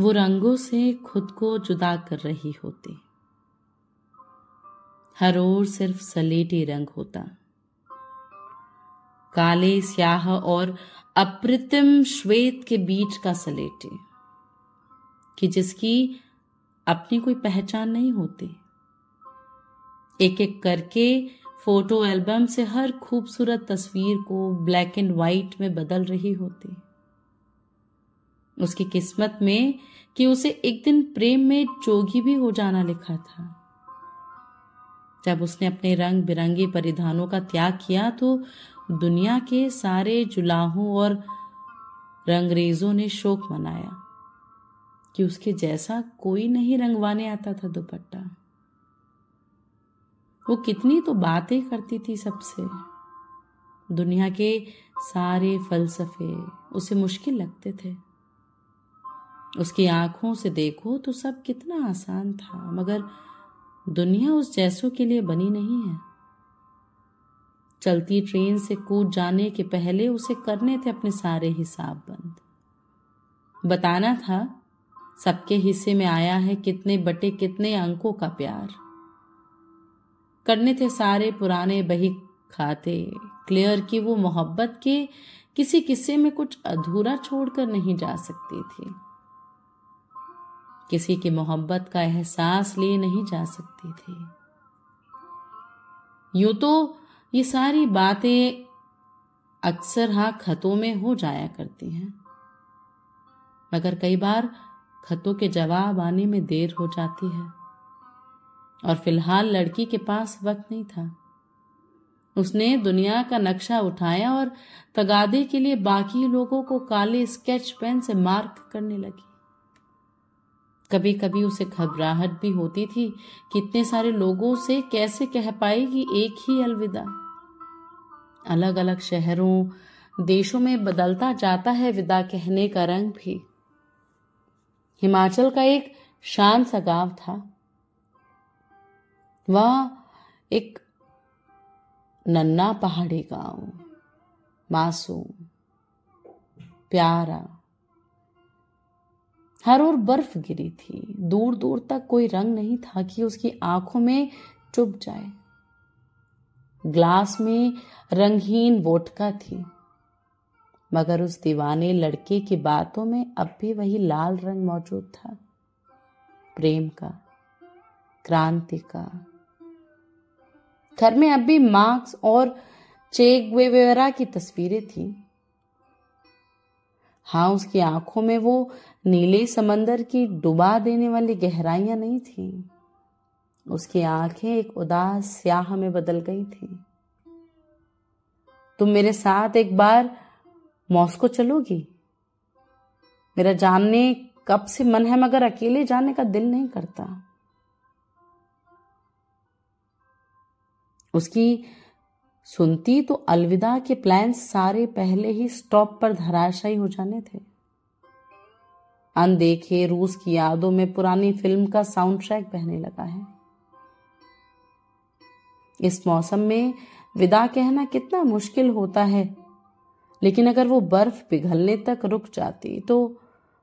वो रंगों से खुद को जुदा कर रही होती। हर ओर सिर्फ़ सलेटी रंग होता। काले, स्याह और अप्रतिम श्वेत के बीच का सलेटी, कि जिसकी अपनी कोई पहचान नहीं होती। एक एक करके फ़ोटो एल्बम से हर खूबसूरत तस्वीर को ब्लैक एंड व्हाइट में बदल रही होती। उसकी किस्मत में कि उसे एक दिन प्रेम में जोगी भी हो जाना लिखा था। जब उसने अपने रंग बिरंगे परिधानों का त्याग किया तो दुनिया के सारे जुलाहों और रंगरेजों ने शोक मनाया कि उसके जैसा कोई नहीं रंगवाने आता था दुपट्टा। वो कितनी तो बातें करती थी सबसे। दुनिया के सारे फलसफे उसे मुश्किल लगते थे। उसकी आँखों से देखो तो सब कितना आसान था, मगर दुनिया उस जैसों के लिए बनी नहीं है। चलती ट्रेन से कूद जाने के पहले उसे करने थे अपने सारे हिसाब बंद। बताना था, सबके हिस्से में आया है कितने बटे कितने अंकों का प्यार। करने थे सारे पुराने बही खाते, क्लियर की वो मोहब्बत के किसी किस्से में कुछ अधूरा छोड़कर नहीं जा सकती थी। किसी की मोहब्बत का एहसास लिए नहीं जा सकती थी। यूँ तो ये सारी बातें अक्सर हाँ खतों में हो जाया करती हैं। मगर कई बार खतों के जवाब आने में देर हो जाती है। और फ़िलहाल लड़की के पास वक्त नहीं था। उसने दुनिया का नक्शा उठाया और तगादे के लिए बाकी लोगों को काले स्केच पेन से मार्क करने लगी। कभी कभी उसे घबराहट भी होती थी कि इतने सारे लोगों से कैसे कह पाएगी एक ही अलविदा। अलग अलग शहरों, देशों में बदलता जाता है विदा कहने का रंग भी। हिमाचल का एक शान सा गाँव था। वह एक नन्ना पहाड़ी गाँव, मासूम, प्यारा हर ओर बर्फ़ गिरी थी। दूर दूर तक कोई रंग नहीं था कि उसकी आँखों में चुभ जाए। ग्लास में रंगहीन वोटका थी। मगर उस दीवाने लड़के की बातों में अब भी वही लाल रंग मौजूद था। प्रेम का, क्रांति का। घर में अब भी मार्क्स और चेक वेवेरा की तस्वीरें थी। हाँ उसकी आँखों में वो नीले समंदर की डुबा देने वाली गहराइयाँ नहीं थी। उसकी आँखें एक उदास स्याह में बदल गई थी। तुम मेरे साथ एक बार मॉस्को चलोगी? मेरा जानने कब से मन है, मगर अकेले जाने का दिल नहीं करता। उसकी सुनती तो अलविदा के प्लान सारे पहले ही स्टॉप पर धराशायी हो जाने थे। अनदेखे, रूस की यादों में पुरानी फ़िल्म का साउंड ट्रैक बहने लगा है। इस मौसम में विदा कहना कितना मुश्किल होता है, लेकिन अगर वो बर्फ़ पिघलने तक रुक जाती तो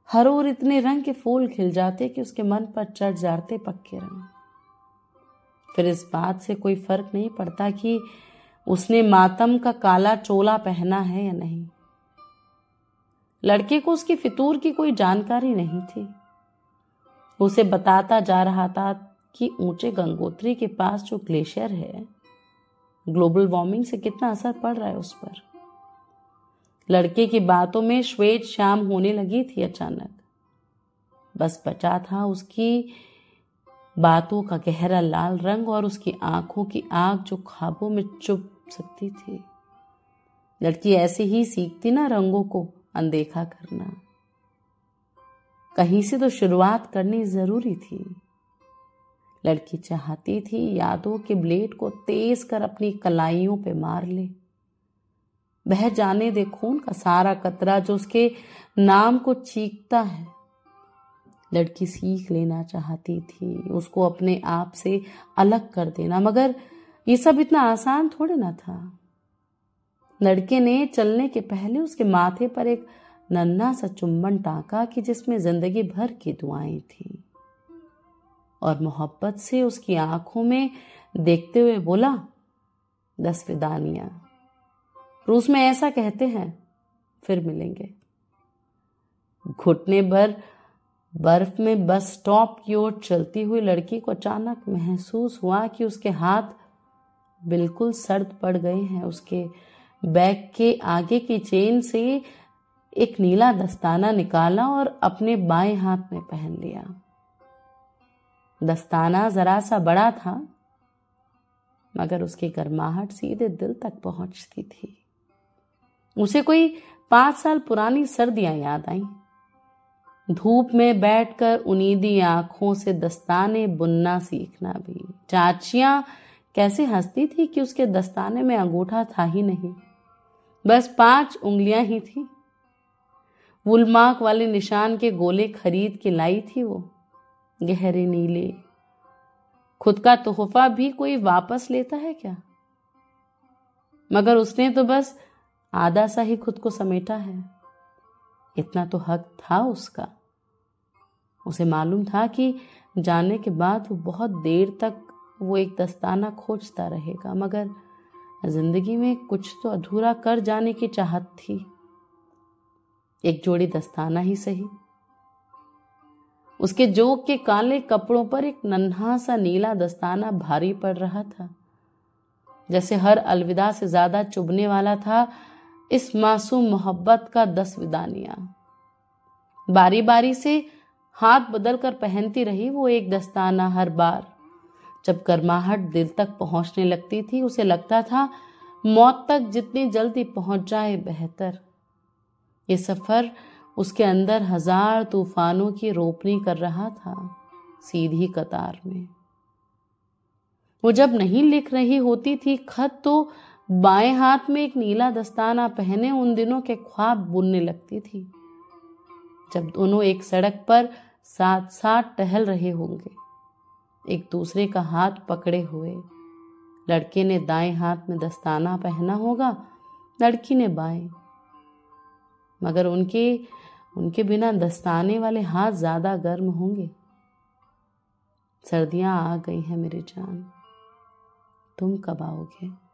हर ओर इतने रंग के फूल खिल जाते कि उसके मन पर चढ़ जाते पक्के रंग। फिर इस बात से कोई फ़र्क नहीं पड़ता कि उसने मातम का काला चोला पहना है या नहीं। लड़के को उसकी फितूर की कोई जानकारी नहीं थी। उसे बताता जा रहा था कि ऊँचे गंगोत्री के पास जो ग्लेशियर है, ग्लोबल वार्मिंग से कितना असर पड़ रहा है उस पर। लड़के की बातों में श्वेत शाम होने लगी थी अचानक। बस बचा था उसकी बातों का गहरा लाल रंग और उसकी आँखों की आग जो खाबों में चुप सकती थी। लड़की ऐसे ही सीखती ना रंगों को। अनदेखा करना। कहीं से तो शुरुआत करनी ज़रूरी थी। लड़की चाहती थी यादों के ब्लेड को तेज कर अपनी कलाइयों पे मार ले। बह जाने दे खून का सारा कतरा जो उसके नाम को चीखता है। लड़की सीख लेना चाहती थी, उसको अपने आप से अलग कर देना, मगर ये सब इतना आसान थोड़े ना था। लड़के ने चलने के पहले उसके माथे पर एक नन्ना सा चुंबन टाका कि जिसमें ज़िंदगी भर की दुआएँ थीं। और मोहब्बत से उसकी आँखों में देखते हुए बोला, दस विदानिया रूस में ऐसा कहते हैं, फिर मिलेंगे। घुटने भर बर्फ़ में बस स्टॉप की ओर चलती हुई लड़की को अचानक महसूस हुआ कि उसके हाथ बिल्कुल सर्द पड़ गए हैं, उसके बैग के आगे की चेन से एक नीला दस्ताना निकाला और अपने बाएँ हाथ में पहन लिया। दस्ताना जरा सा बड़ा था, मगर उसकी गर्माहट सीधे दिल तक पहुँचती थी। उसे कोई पाँच साल पुरानी सर्दियाँ याद आई। धूप में बैठकर उनीदी आँखों से दस्ताने बुनना सीखना भी। चाचियाँ कैसे हंसती थी कि उसके दस्ताने में अंगूठा था ही नहीं। बस पाँच उंगलियाँ ही थी। वुलमार्क वाले निशान के गोले खरीद के लाई थी वो, गहरे नीले। खुद का तोहफा भी कोई वापस लेता है क्या? मगर उसने तो बस आधा सा ही खुद को समेटा है। इतना तो हक था उसका। उसे मालूम था कि जाने के बाद वो बहुत देर तक वो एक दस्ताना खोजता रहेगा, मगर ज़िंदगी में कुछ तो अधूरा कर जाने की चाहत थी। एक जोड़ी दस्ताना ही सही। उसके जोक के काले कपड़ों पर एक नन्हा सा नीला दस्ताना भारी पड़ रहा था। जैसे हर अलविदा से ज़्यादा चुभने वाला था इस मासूम मोहब्बत का दस विदानिया। बारी बारी से हाथ बदल कर पहनती रही वो एक दस्ताना हर बार। जब गर्माहट दिल तक पहुँचने लगती थी, उसे लगता था, मौत तक जितनी जल्दी पहुँच जाए बेहतर। ये सफ़र उसके अंदर हज़ार तूफानों की रोपनी कर रहा था, सीधी कतार में। वो जब नहीं लिख रही होती थी खत तो बाएँ हाथ में एक नीला दस्ताना पहने उन दिनों के ख्वाब बुनने लगती थी। जब दोनों एक सड़क पर साथ साथ टहल रहे होंगे एक दूसरे का हाथ पकड़े हुए। लड़के ने दाएँ हाथ में दस्ताना पहना होगा, लड़की ने बाएँ। मगर उनके उनके बिना दस्ताने वाले हाथ ज़्यादा गर्म होंगे। सर्दियाँ आ गई हैं मेरी जान। तुम कब आओगे?